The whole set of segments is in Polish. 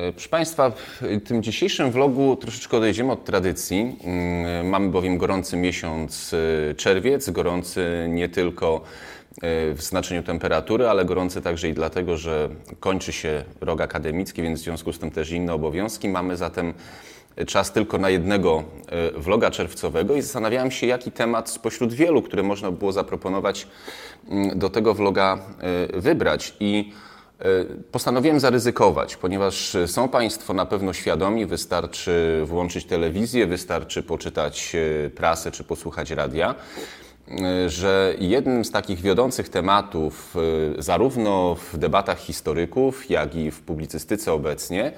E, proszę Państwa, w tym dzisiejszym vlogu troszeczkę odejdziemy od tradycji. Mm, mamy bowiem gorący miesiąc e, czerwiec, gorący nie tylko e, w znaczeniu temperatury, ale gorący także i dlatego, że kończy się rok akademicki, więc w związku z tym też inne obowiązki. Mamy zatem czas tylko na jednego vloga czerwcowego i zastanawiałem się, jaki temat spośród wielu, które można było zaproponować mm, do tego vloga wybrać. I postanowiłem zaryzykować, ponieważ są Państwo na pewno świadomi, wystarczy włączyć telewizję, wystarczy poczytać e, prasę czy posłuchać radia, e, że jednym z takich wiodących tematów, zarówno w debatach historyków, jak i w publicystyce obecnie,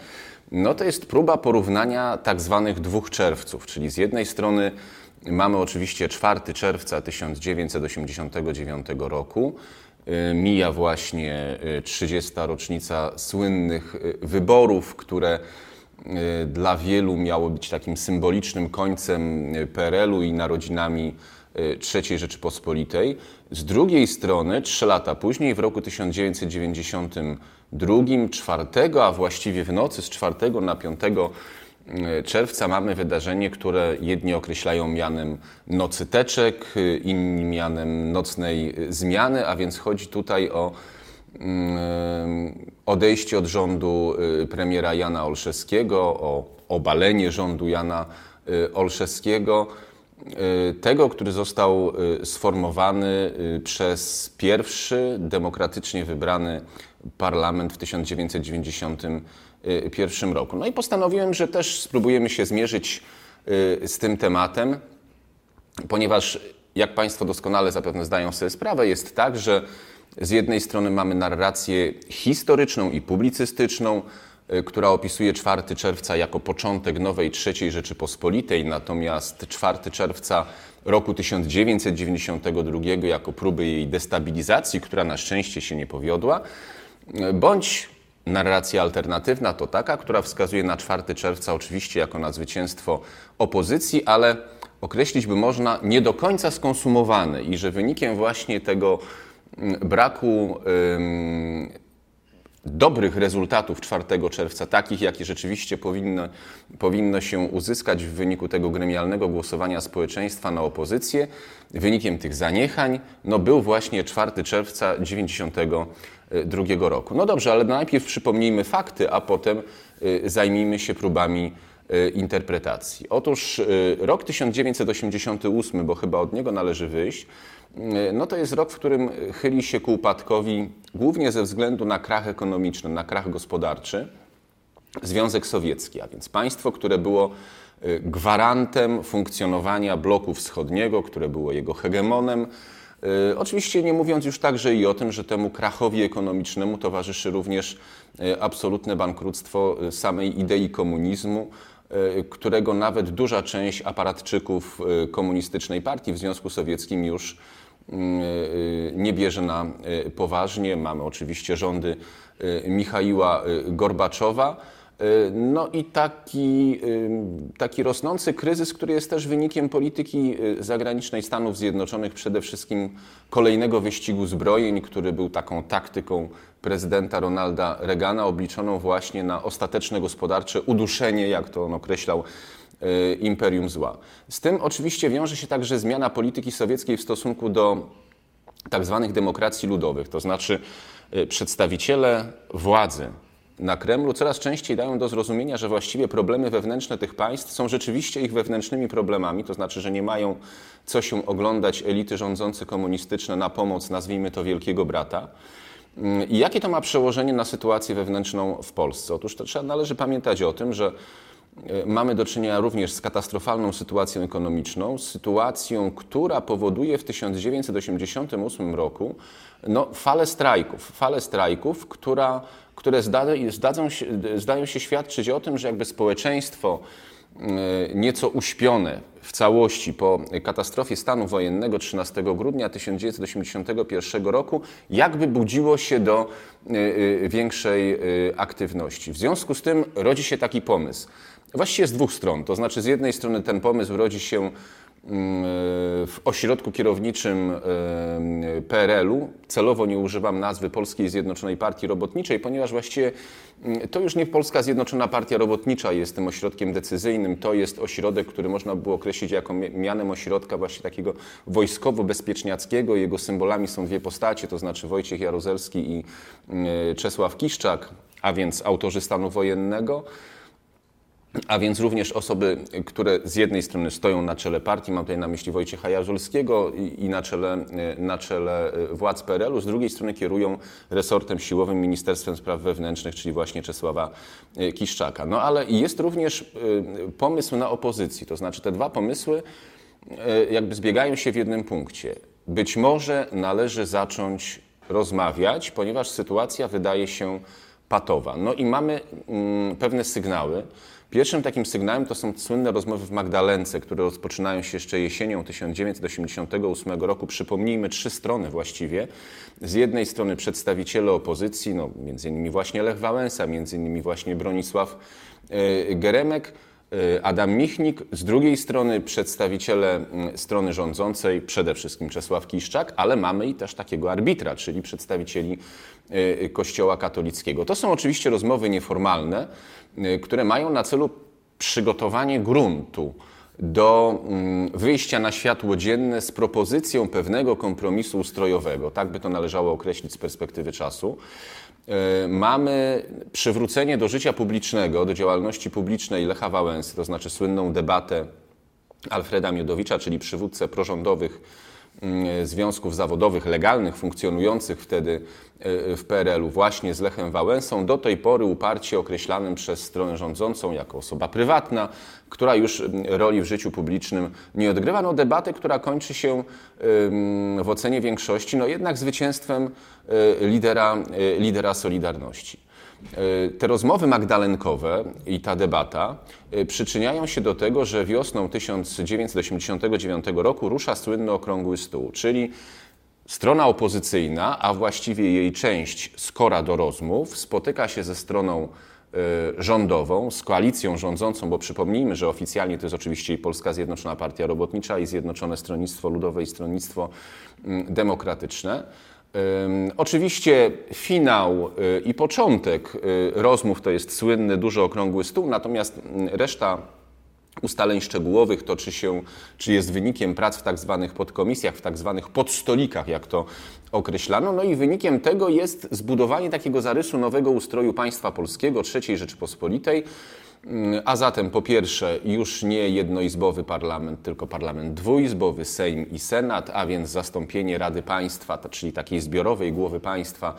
no to jest próba porównania tak zwanych dwóch czerwców, czyli z jednej strony mamy oczywiście 4 czerwca 1989 roku, mija właśnie 30. Y, rocznica słynnych y, wyborów, które dla wielu miało być takim symbolicznym końcem PRL-u i narodzinami III Rzeczypospolitej. Z drugiej strony, trzy lata później, w roku 1992, 4, a właściwie w nocy z 4 na 5 czerwca mamy wydarzenie, które jedni określają mianem nocy teczek, inni mianem nocnej zmiany, a więc chodzi tutaj o mm, odejście od rządu y, premiera Jana Olszewskiego, o obalenie rządu Jana y, Olszewskiego, y, tego, który został sformowany przez pierwszy demokratycznie wybrany parlament w 1990 2021 roku. No i postanowiłem, że też spróbujemy się zmierzyć y, z tym tematem, ponieważ jak Państwo doskonale zapewne zdają sobie sprawę, jest tak, że z jednej strony mamy narrację historyczną i publicystyczną, y, która opisuje 4 czerwca jako początek nowej III Rzeczypospolitej, natomiast 4 czerwca roku 1992 jako próby jej destabilizacji, która na szczęście się nie powiodła, y, bądź Narracja alternatywna to taka, która wskazuje na 4 czerwca oczywiście jako na zwycięstwo opozycji, ale określić by można nie do końca skonsumowany i że wynikiem właśnie tego mm, braku ym, dobrych rezultatów 4 czerwca, takich jakie rzeczywiście powinno, powinno się uzyskać w wyniku tego gremialnego głosowania społeczeństwa na opozycję, wynikiem tych zaniechań, no był właśnie 4 czerwca 90 2022 roku. No dobrze, ale najpierw przypomnijmy fakty, a potem y, zajmijmy się próbami y, interpretacji. Otóż y, rok 1988, bo chyba od niego należy wyjść, no to jest rok, w którym chyli się ku upadkowi głównie ze względu na krach ekonomiczny, na krach gospodarczy, Związek Sowiecki, a więc państwo, które było gwarantem funkcjonowania bloku wschodniego, które było jego hegemonem, oczywiście nie mówiąc już także i o tym, że temu krachowi ekonomicznemu towarzyszy również e, absolutne bankructwo e, samej idei komunizmu, którego nawet duża część aparatczyków komunistycznej partii w Związku Sowieckim już mm, nie bierze na poważnie. Mamy oczywiście rządy Michaiła Gorbaczowa. Y, no i taki, y, taki rosnący kryzys, który jest też wynikiem polityki y, zagranicznej Stanów Zjednoczonych, przede wszystkim kolejnego wyścigu zbrojeń, który był taką taktyką prezydenta Ronalda Reagana, obliczoną właśnie na ostateczne gospodarcze uduszenie, jak to on określał, imperium zła. Z tym oczywiście wiąże się także zmiana polityki sowieckiej w stosunku do tak zwanych demokracji ludowych, to znaczy przedstawiciele władzy na Kremlu coraz częściej dają do zrozumienia, że właściwie problemy wewnętrzne tych państw są rzeczywiście ich wewnętrznymi problemami, to znaczy, że nie mają co się oglądać elity rządzące komunistyczne na pomoc, nazwijmy to wielkiego brata. I jakie to ma przełożenie na sytuację wewnętrzną w Polsce? Otóż to trzeba, należy pamiętać o tym, że e, mamy do czynienia również z katastrofalną sytuacją ekonomiczną, sytuacją, która powoduje w 1988 roku no, falę strajków. Falę strajków, która które zdadzą zdają się świadczyć o tym, że jakby społeczeństwo e, nieco uśpione w całości po katastrofie stanu wojennego 13 grudnia 1981 roku, jakby budziło się do e, e, większej aktywności. W związku z tym rodzi się taki pomysł. Właściwie z dwóch stron. To znaczy, z jednej strony ten pomysł rodzi się w ośrodku kierowniczym PRL-u. Celowo nie używam nazwy Polskiej Zjednoczonej Partii Robotniczej, ponieważ właściwie to już nie Polska Zjednoczona Partia Robotnicza jest tym ośrodkiem decyzyjnym. To jest ośrodek, który można było określić jako mianem ośrodka właśnie takiego wojskowo-bezpieczniackiego. Jego symbolami są dwie postacie, to znaczy Wojciech Jaruzelski i Czesław Kiszczak, a więc autorzy stanu wojennego a więc również osoby, które z jednej strony stoją na czele partii, mam tutaj na myśli Wojciecha Jarzulskiego i, i na, czele, na czele władz PRL-u, z drugiej strony kierują resortem siłowym Ministerstwem Spraw Wewnętrznych, czyli właśnie Czesława e, Kiszczaka. No ale jest również e, pomysł na opozycji, to znaczy te dwa pomysły e, jakby zbiegają się w jednym punkcie. Być może należy zacząć rozmawiać, ponieważ sytuacja wydaje się patowa. No i mamy mm, pewne sygnały, Pierwszym takim sygnałem to są słynne rozmowy w Magdalence, które rozpoczynają się jeszcze jesienią 1988 roku. Przypomnijmy trzy strony właściwie. Z jednej strony przedstawiciele opozycji, no, między innymi właśnie Lech Wałęsa, między innymi właśnie Bronisław e, Geremek, Adam Michnik, z drugiej strony przedstawiciele strony rządzącej, przede wszystkim Czesław Kiszczak, ale mamy i też takiego arbitra, czyli przedstawicieli e, Kościoła katolickiego. To są oczywiście rozmowy nieformalne, Y, które mają na celu przygotowanie gruntu do wyjścia na światło dzienne z propozycją pewnego kompromisu ustrojowego. Tak by to należało określić z perspektywy czasu. Y, mamy przywrócenie do życia publicznego, do działalności publicznej Lecha Wałęsy, to znaczy słynną debatę Alfreda Miodowicza, czyli przywódcę prorządowych związków zawodowych legalnych, funkcjonujących wtedy e, w PRL-u właśnie z Lechem Wałęsą, do tej pory uparcie określanym przez stronę rządzącą jako osoba prywatna, która już mm, roli w życiu publicznym nie odgrywa. No debatę, która kończy się w ocenie większości, no jednak zwycięstwem e, lidera, e, lidera Solidarności. E, te rozmowy magdalenkowe i ta debata e, przyczyniają się do tego, że wiosną 1989 roku rusza słynny okrągły stół, czyli strona opozycyjna, a właściwie jej część skora do rozmów, spotyka się ze stroną e, rządową, z koalicją rządzącą, bo przypomnijmy, że oficjalnie to jest oczywiście i Polska Zjednoczona Partia Robotnicza, i Zjednoczone Stronnictwo Ludowe i Stronnictwo mm, Demokratyczne Oczywiście finał y, i początek y, rozmów to jest słynny, duży okrągły stół, natomiast mm, reszta ustaleń szczegółowych to czy, się, czy jest wynikiem prac w tak zwanych podkomisjach, w tak zwanych podstolikach, jak to określano. No i wynikiem tego jest zbudowanie takiego zarysu nowego ustroju państwa polskiego, III Rzeczypospolitej, a zatem po pierwsze już nie jednoizbowy parlament, tylko parlament dwuizbowy, Sejm i Senat, a więc zastąpienie Rady Państwa, czyli takiej zbiorowej głowy państwa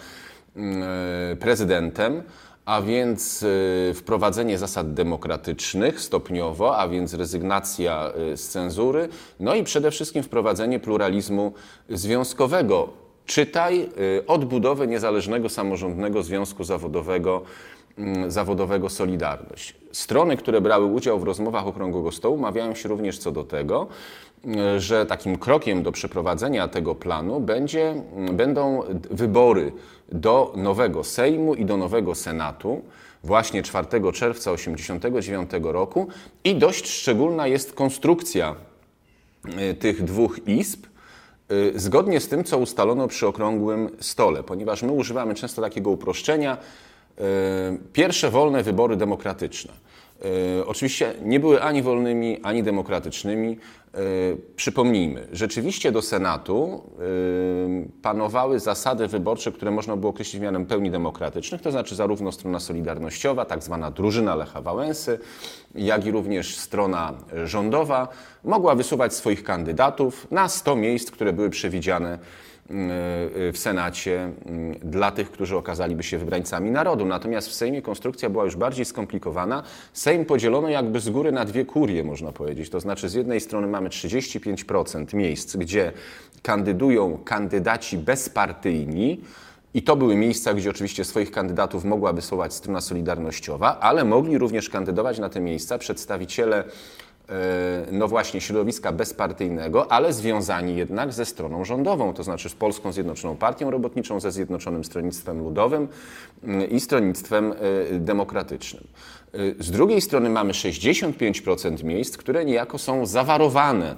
mm, e, prezydentem, a więc e, wprowadzenie zasad demokratycznych stopniowo, a więc rezygnacja e, z cenzury, no i przede wszystkim wprowadzenie pluralizmu związkowego. Czytaj odbudowę niezależnego samorządnego związku zawodowego Mm, zawodowego Solidarność. Strony, które brały udział w rozmowach Okrągłego Stołu, mawiają się również co do tego, mm, że takim krokiem do przeprowadzenia tego planu będzie, mm, będą wybory do nowego Sejmu i do nowego Senatu właśnie 4 czerwca 1989 roku i dość szczególna jest konstrukcja y, tych dwóch izb, y, zgodnie z tym, co ustalono przy okrągłym stole, ponieważ my używamy często takiego uproszczenia, pierwsze wolne wybory demokratyczne. E, oczywiście nie były ani wolnymi, ani demokratycznymi. E, przypomnijmy, rzeczywiście do Senatu panowały zasady wyborcze, które można było określić mianem pełni demokratycznych, to znaczy zarówno strona solidarnościowa, tak zwana drużyna Lecha Wałęsy, jak i również strona rządowa mogła wysuwać swoich kandydatów na 100 miejsc, które były przewidziane w Senacie mm, dla tych, którzy okazaliby się wybrańcami narodu. Natomiast w Sejmie konstrukcja była już bardziej skomplikowana. Sejm podzielono jakby z góry na dwie kurie, można powiedzieć. To znaczy z jednej strony mamy 35% miejsc, gdzie kandydują kandydaci bezpartyjni, i to były miejsca, gdzie oczywiście swoich kandydatów mogła wysyłać strona solidarnościowa, ale mogli również kandydować na te miejsca przedstawiciele no właśnie, środowiska bezpartyjnego, ale związani jednak ze stroną rządową, to znaczy z Polską Zjednoczoną Partią Robotniczą, ze Zjednoczonym Stronnictwem Ludowym mm, i Stronnictwem e, Demokratycznym. E, z drugiej strony mamy 65% miejsc, które niejako są zawarowane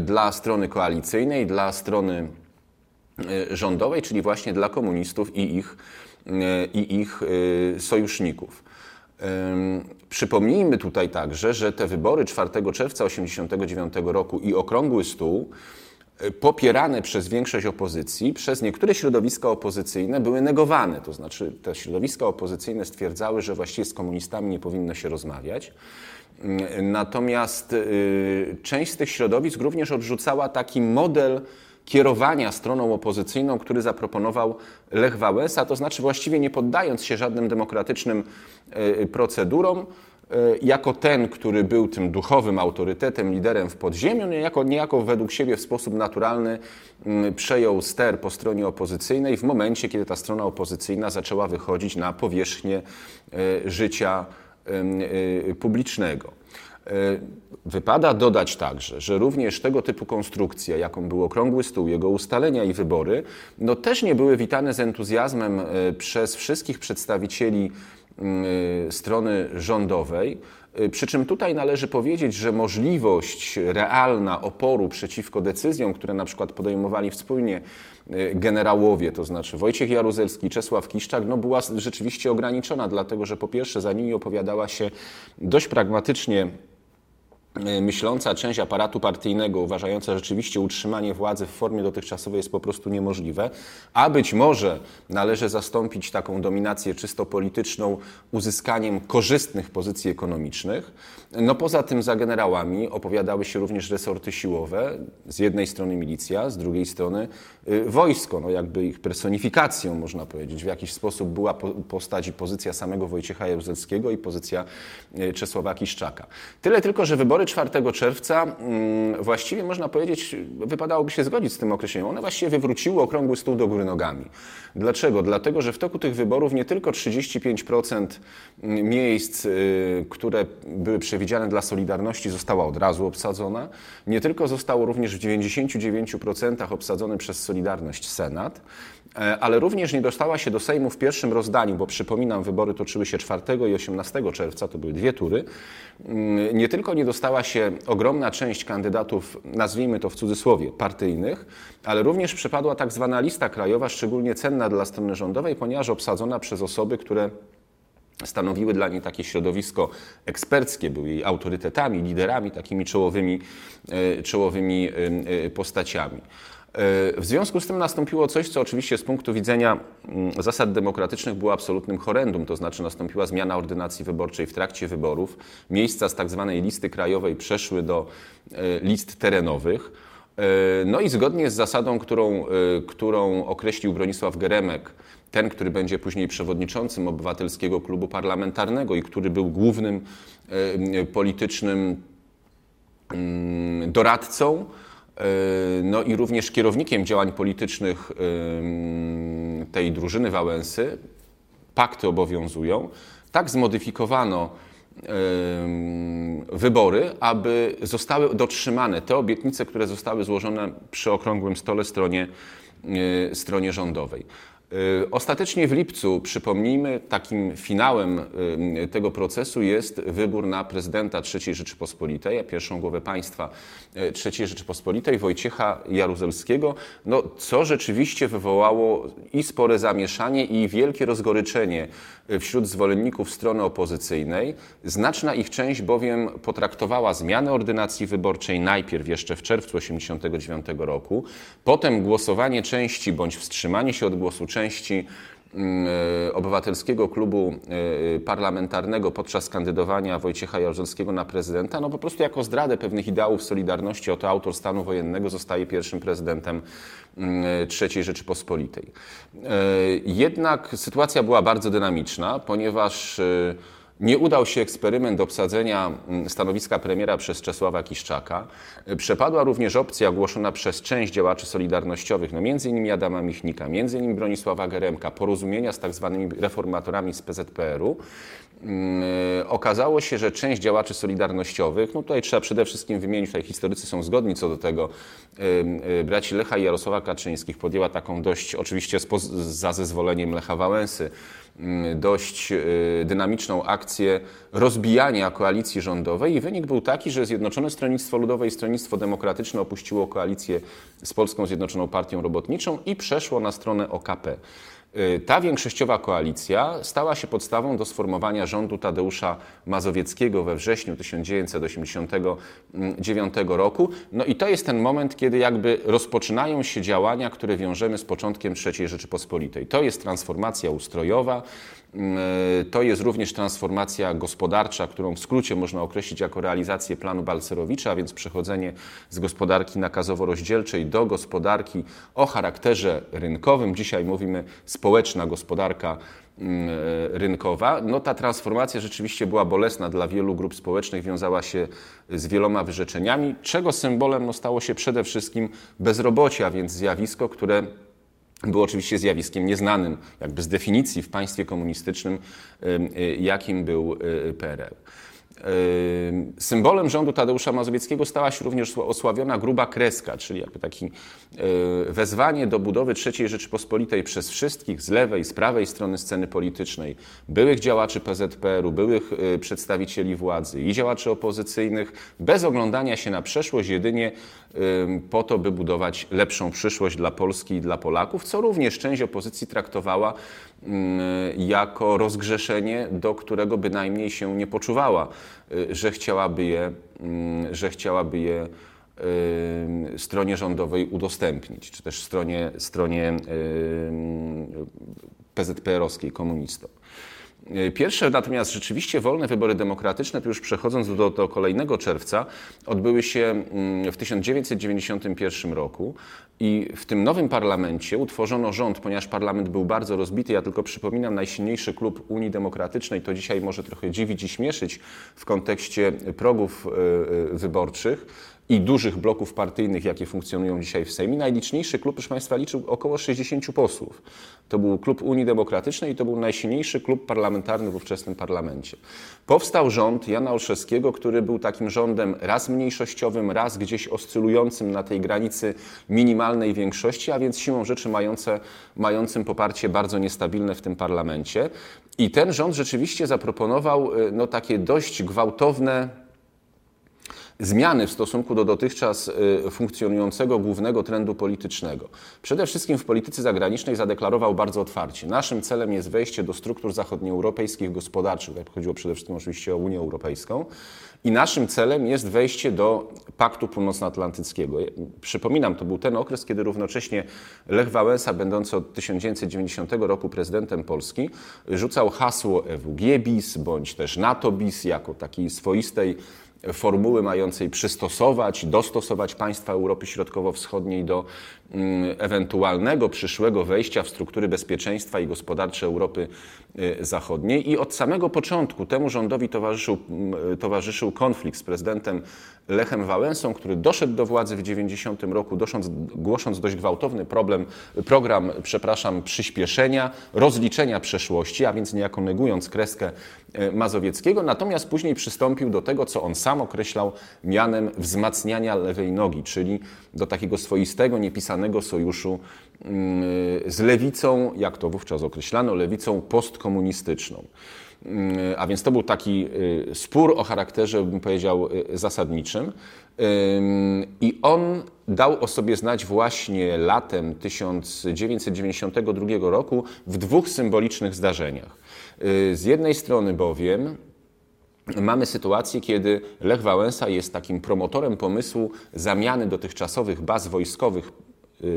dla strony koalicyjnej, dla strony rządowej, czyli właśnie dla komunistów i ich, i ich sojuszników. Przypomnijmy tutaj także, że te wybory 4 czerwca 1989 roku i okrągły stół e, popierane przez większość opozycji, przez niektóre środowiska opozycyjne były negowane. To znaczy te środowiska opozycyjne stwierdzały, że właściwie z komunistami nie powinno się rozmawiać. Mm, natomiast y, część z tych środowisk również odrzucała taki model kierowania stroną opozycyjną, który zaproponował Lech Wałęsa, to znaczy właściwie nie poddając się żadnym demokratycznym e, procedurom, e, jako ten, który był tym duchowym autorytetem, liderem w podziemiu, niejako, niejako według siebie w sposób naturalny mm, przejął ster po stronie opozycyjnej w momencie, kiedy ta strona opozycyjna zaczęła wychodzić na powierzchnię e, życia publicznego. E, wypada dodać także, że również tego typu konstrukcja, jaką był Okrągły Stół, jego ustalenia i wybory, no też nie były witane z entuzjazmem e, przez wszystkich przedstawicieli mm, e, strony rządowej. Przy czym tutaj należy powiedzieć, że możliwość realna oporu przeciwko decyzjom, które na przykład podejmowali wspólnie generałowie, to znaczy Wojciech Jaruzelski, Czesław Kiszczak, no była rzeczywiście ograniczona, dlatego że po pierwsze za nimi opowiadała się dość pragmatycznie myśląca część aparatu partyjnego, uważająca rzeczywiście utrzymanie władzy w formie dotychczasowej jest po prostu niemożliwe, a być może należy zastąpić taką dominację czysto polityczną uzyskaniem korzystnych pozycji ekonomicznych. No poza tym za generałami opowiadały się również resorty siłowe, z jednej strony milicja, z drugiej strony y, wojsko, no jakby ich personifikacją można powiedzieć. W jakiś sposób była postać i pozycja samego Wojciecha Jaruzelskiego i pozycja y, Czesława Kiszczaka. Tyle tylko, że wybory 4 czerwca mm, właściwie można powiedzieć, wypadałoby się zgodzić z tym określeniem, one właściwie wywróciły okrągły stół do góry nogami. Dlaczego? Dlatego, że w toku tych wyborów nie tylko 35% miejsc, y, które były przewidziane dla Solidarności została od razu obsadzona, nie tylko zostało również w 99% obsadzony przez Solidarność Senat, e, ale również nie dostała się do Sejmu w pierwszym rozdaniu, bo przypominam, wybory toczyły się 4 i 18 czerwca, to były dwie tury. Mm, nie tylko nie dostała się ogromna część kandydatów, nazwijmy to w cudzysłowie, partyjnych, ale również przepadła tak zwana lista krajowa, szczególnie cenna dla strony rządowej, ponieważ obsadzona przez osoby, które stanowiły dla niej takie środowisko eksperckie, były jej autorytetami, liderami, takimi czołowymi, e, czołowymi e, postaciami. W związku z tym nastąpiło coś, co oczywiście z punktu widzenia mm, zasad demokratycznych było absolutnym horrendum, to znaczy nastąpiła zmiana ordynacji wyborczej w trakcie wyborów. Miejsca z tak zwanej listy krajowej przeszły do list terenowych. No i zgodnie z zasadą, którą, którą określił Bronisław Geremek, ten, który będzie później przewodniczącym Obywatelskiego Klubu Parlamentarnego i który był głównym e, politycznym mm, doradcą, e, no i również kierownikiem działań politycznych e, tej drużyny Wałęsy, pakty obowiązują. Tak zmodyfikowano wybory, aby zostały dotrzymane te obietnice, które zostały złożone przy okrągłym stole stronie, stronie rządowej. Y, ostatecznie w lipcu, przypomnijmy, takim finałem y, tego procesu jest wybór na prezydenta III Rzeczypospolitej, a pierwszą głowę państwa y, III Rzeczypospolitej, Wojciecha Jaruzelskiego, no, co rzeczywiście wywołało i spore zamieszanie, i wielkie rozgoryczenie wśród zwolenników strony opozycyjnej. Znaczna ich część bowiem potraktowała zmianę ordynacji wyborczej najpierw jeszcze w czerwcu 1989 roku, potem głosowanie części bądź wstrzymanie się od głosu części części mm, e, Obywatelskiego Klubu e, Parlamentarnego podczas kandydowania Wojciecha Jaruzelskiego na prezydenta, no po prostu jako zdradę pewnych ideałów Solidarności, oto autor stanu wojennego zostaje pierwszym prezydentem mm, III Rzeczypospolitej. E, jednak sytuacja była bardzo dynamiczna, ponieważ nie udał się eksperyment obsadzenia mm, stanowiska premiera przez Czesława Kiszczaka. Przepadła również opcja ogłoszona przez część działaczy solidarnościowych, no m.in. Adama Michnika, m.in. Bronisława Geremka, porozumienia z tak zwanymi reformatorami z PZPR-u. Mm, okazało się, że część działaczy solidarnościowych, no tutaj trzeba przede wszystkim wymienić, tutaj historycy są zgodni co do tego, braci Lecha i Jarosława Kaczyńskich podjęła taką dość, oczywiście za zezwoleniem Lecha Wałęsy, mm, dość dynamiczną akcję rozbijania koalicji rządowej i wynik był taki, że Zjednoczone Stronnictwo Ludowe i Stronnictwo Demokratyczne opuściło koalicję z Polską Zjednoczoną Partią Robotniczą i przeszło na stronę OKP. Y, ta większościowa koalicja stała się podstawą do sformowania rządu Tadeusza Mazowieckiego we wrześniu 1989 roku. No i to jest ten moment, kiedy jakby rozpoczynają się działania, które wiążemy z początkiem III Rzeczypospolitej. To jest transformacja ustrojowa, y, to jest również transformacja gospodarcza, którą w skrócie można określić jako realizację planu Balcerowicza, a więc przechodzenie z gospodarki nakazowo-rozdzielczej do gospodarki o charakterze rynkowym. Dzisiaj mówimy z społeczna gospodarka mm, e, rynkowa, no ta transformacja rzeczywiście była bolesna dla wielu grup społecznych, wiązała się z wieloma wyrzeczeniami, czego symbolem no, stało się przede wszystkim bezrobocie, a więc zjawisko, które było oczywiście zjawiskiem nieznanym jakby z definicji w państwie komunistycznym, e, jakim był e, PRL. Symbolem rządu Tadeusza Mazowieckiego stała się również osławiona gruba kreska, czyli jakby taki e, wezwanie do budowy III Rzeczypospolitej przez wszystkich z lewej, z prawej strony sceny politycznej, byłych działaczy PZPR-u, byłych e, przedstawicieli władzy i działaczy opozycyjnych, bez oglądania się na przeszłość, jedynie po to, by budować lepszą przyszłość dla Polski i dla Polaków, co również część opozycji traktowała jako rozgrzeszenie, do którego bynajmniej się nie poczuwała. Y, że chciałaby je, mm, że chciałaby je y, stronie rządowej udostępnić, czy też stronie, stronie y, PZPR-owskiej, komunistom. Pierwsze natomiast rzeczywiście wolne wybory demokratyczne, tu już przechodząc do, do, kolejnego czerwca, odbyły się mm, w 1991 roku i w tym nowym parlamencie utworzono rząd, ponieważ parlament był bardzo rozbity. Ja tylko przypominam, najsilniejszy klub Unii Demokratycznej to dzisiaj może trochę dziwić i śmieszyć w kontekście progów e, e, wyborczych i dużych bloków partyjnych, jakie funkcjonują dzisiaj w Sejmie. Najliczniejszy klub, proszę Państwa, liczył około 60 posłów. To był klub Unii Demokratycznej i to był najsilniejszy klub parlamentarny w ówczesnym parlamencie. Powstał rząd Jana Olszewskiego, który był takim rządem raz mniejszościowym, raz gdzieś oscylującym na tej granicy minimalnej większości, a więc siłą rzeczy mające, mającym poparcie bardzo niestabilne w tym parlamencie. I ten rząd rzeczywiście zaproponował y, no, takie dość gwałtowne zmiany w stosunku do dotychczas y, funkcjonującego głównego trendu politycznego. Przede wszystkim w polityce zagranicznej zadeklarował bardzo otwarcie. Naszym celem jest wejście do struktur zachodnioeuropejskich gospodarczych, tak chodziło przede wszystkim oczywiście o Unię Europejską, i naszym celem jest wejście do Paktu Północnoatlantyckiego. Przypominam, to był ten okres, kiedy równocześnie Lech Wałęsa, będący od 1990 roku prezydentem Polski, rzucał hasło EWG bis bądź też NATO bis jako takiej swoistej formuły mającej przystosować, dostosować państwa Europy Środkowo-Wschodniej do ewentualnego przyszłego wejścia w struktury bezpieczeństwa i gospodarcze Europy y, Zachodniej. I od samego początku temu rządowi towarzyszył, mm, towarzyszył konflikt z prezydentem Lechem Wałęsą, który doszedł do władzy w 90 roku, dosząc, głosząc dość gwałtowny problem, program, przepraszam, przyspieszenia, rozliczenia przeszłości, a więc niejako negując kreskę y, Mazowieckiego, natomiast później przystąpił do tego, co on sam określał mianem wzmacniania lewej nogi, czyli do takiego swoistego, niepisanego sojuszu mm, z lewicą, jak to wówczas określano, lewicą postkomunistyczną. Mm, a więc to był taki y, spór o charakterze, bym powiedział, y, zasadniczym. I on dał o sobie znać właśnie latem 1992 roku w dwóch symbolicznych zdarzeniach. Y, z jednej strony bowiem mamy sytuację, kiedy Lech Wałęsa jest takim promotorem pomysłu zamiany dotychczasowych baz wojskowych y,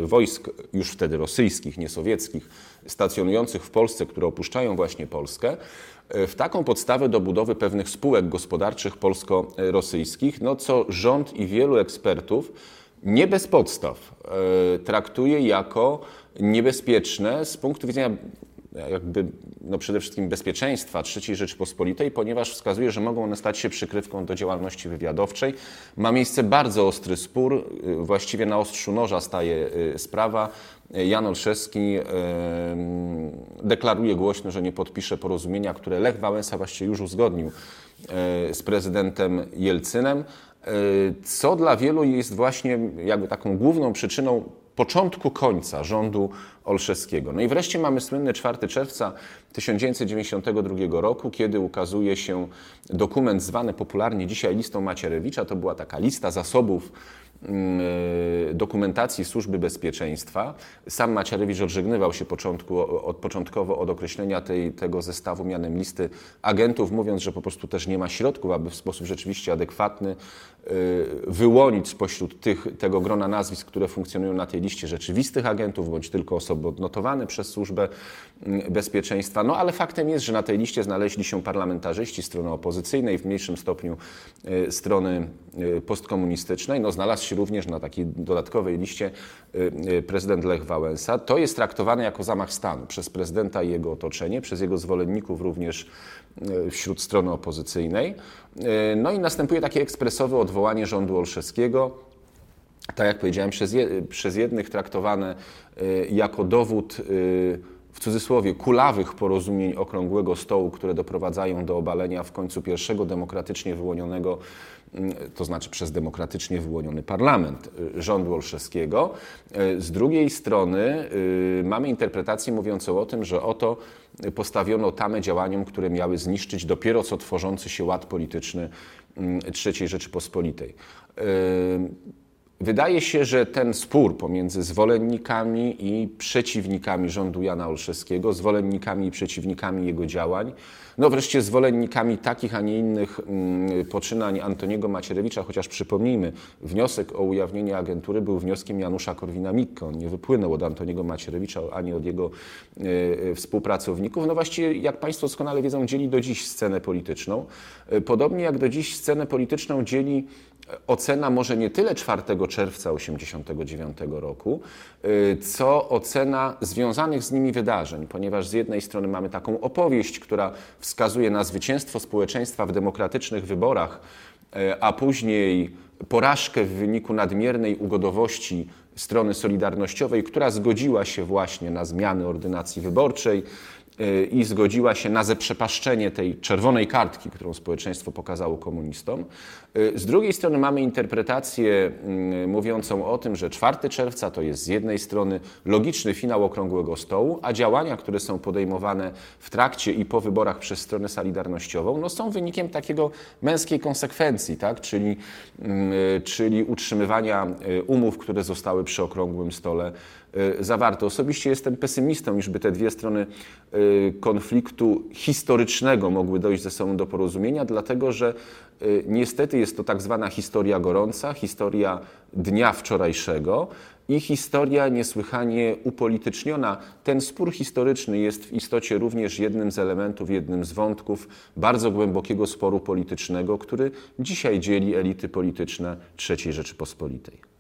wojsk już wtedy rosyjskich, nie sowieckich, stacjonujących w Polsce, które opuszczają właśnie Polskę, y, w taką podstawę do budowy pewnych spółek gospodarczych polsko-rosyjskich, no co rząd i wielu ekspertów nie bez podstaw y, traktuje jako niebezpieczne z punktu widzenia jakby no przede wszystkim bezpieczeństwa III Rzeczypospolitej, ponieważ wskazuje, że mogą one stać się przykrywką do działalności wywiadowczej. Ma miejsce bardzo ostry spór, właściwie na ostrzu noża staje sprawa. Jan Olszewski deklaruje głośno, że nie podpisze porozumienia, które Lech Wałęsa właściwie już uzgodnił z prezydentem Jelcynem, co dla wielu jest właśnie jakby taką główną przyczyną początku końca rządu Olszewskiego. No i wreszcie mamy słynny 4 czerwca 1992 roku, kiedy ukazuje się dokument zwany popularnie dzisiaj listą Macierewicza. To była taka lista zasobów dokumentacji Służby Bezpieczeństwa. Sam Macierewicz odżegnywał się początku, od, początkowo od określenia tej, tego zestawu mianem listy agentów, mówiąc, że po prostu też nie ma środków, aby w sposób rzeczywiście adekwatny e, wyłonić spośród tych, tego grona nazwisk, które funkcjonują na tej liście rzeczywistych agentów, bądź tylko osoby odnotowane przez Służbę mm, Bezpieczeństwa. No ale faktem jest, że na tej liście znaleźli się parlamentarzyści strony opozycyjnej, w mniejszym stopniu e, strony postkomunistycznej. No, znalazł się również na takiej dodatkowej liście y, y, prezydent Lech Wałęsa. To jest traktowane jako zamach stanu przez prezydenta i jego otoczenie, przez jego zwolenników również y, wśród strony opozycyjnej. No i następuje takie ekspresowe odwołanie rządu Olszewskiego, tak jak powiedziałem, przez, je, przez jednych traktowane jako dowód w cudzysłowie kulawych porozumień okrągłego stołu, które doprowadzają do obalenia w końcu pierwszego demokratycznie wyłonionego to znaczy przez demokratycznie wyłoniony parlament y, rządu olszewskiego. Y, z drugiej strony y, mamy interpretację mówiącą o tym, że oto postawiono tamę działaniom, które miały zniszczyć dopiero co tworzący się ład polityczny mm, III Rzeczypospolitej. Wydaje się, że ten spór pomiędzy zwolennikami i przeciwnikami rządu Jana Olszewskiego, zwolennikami i przeciwnikami jego działań, no wreszcie zwolennikami takich, a nie innych mm, poczynań Antoniego Macierewicza, chociaż przypomnijmy, wniosek o ujawnienie agentury był wnioskiem Janusza Korwina-Mikke. On nie wypłynął od Antoniego Macierewicza ani od jego e, współpracowników. No właściwie, jak Państwo doskonale wiedzą, dzieli do dziś scenę polityczną. E, podobnie jak do dziś scenę polityczną dzieli ocena może nie tyle 4 czerwca 1989 roku, co ocena związanych z nimi wydarzeń, ponieważ z jednej strony mamy taką opowieść, która wskazuje na zwycięstwo społeczeństwa w demokratycznych wyborach, y, a później porażkę w wyniku nadmiernej ugodowości strony solidarnościowej, która zgodziła się właśnie na zmiany ordynacji wyborczej, i zgodziła się na zaprzepaszczenie tej czerwonej kartki, którą społeczeństwo pokazało komunistom. Z drugiej strony mamy interpretację mm, mówiącą o tym, że 4 czerwca to jest z jednej strony logiczny finał okrągłego stołu, a działania, które są podejmowane w trakcie i po wyborach przez stronę solidarnościową, no są wynikiem takiego męskiej konsekwencji, tak? czyli, mm, czyli utrzymywania y, umów, które zostały przy okrągłym stole y, zawarte. Osobiście jestem pesymistą, iżby te dwie strony y, konfliktu historycznego mogły dojść ze sobą do porozumienia, dlatego że Y, niestety jest to tak zwana historia gorąca, historia dnia wczorajszego i historia niesłychanie upolityczniona. Ten spór historyczny jest w istocie również jednym z elementów, jednym z wątków bardzo głębokiego sporu politycznego, który dzisiaj dzieli elity polityczne III Rzeczypospolitej.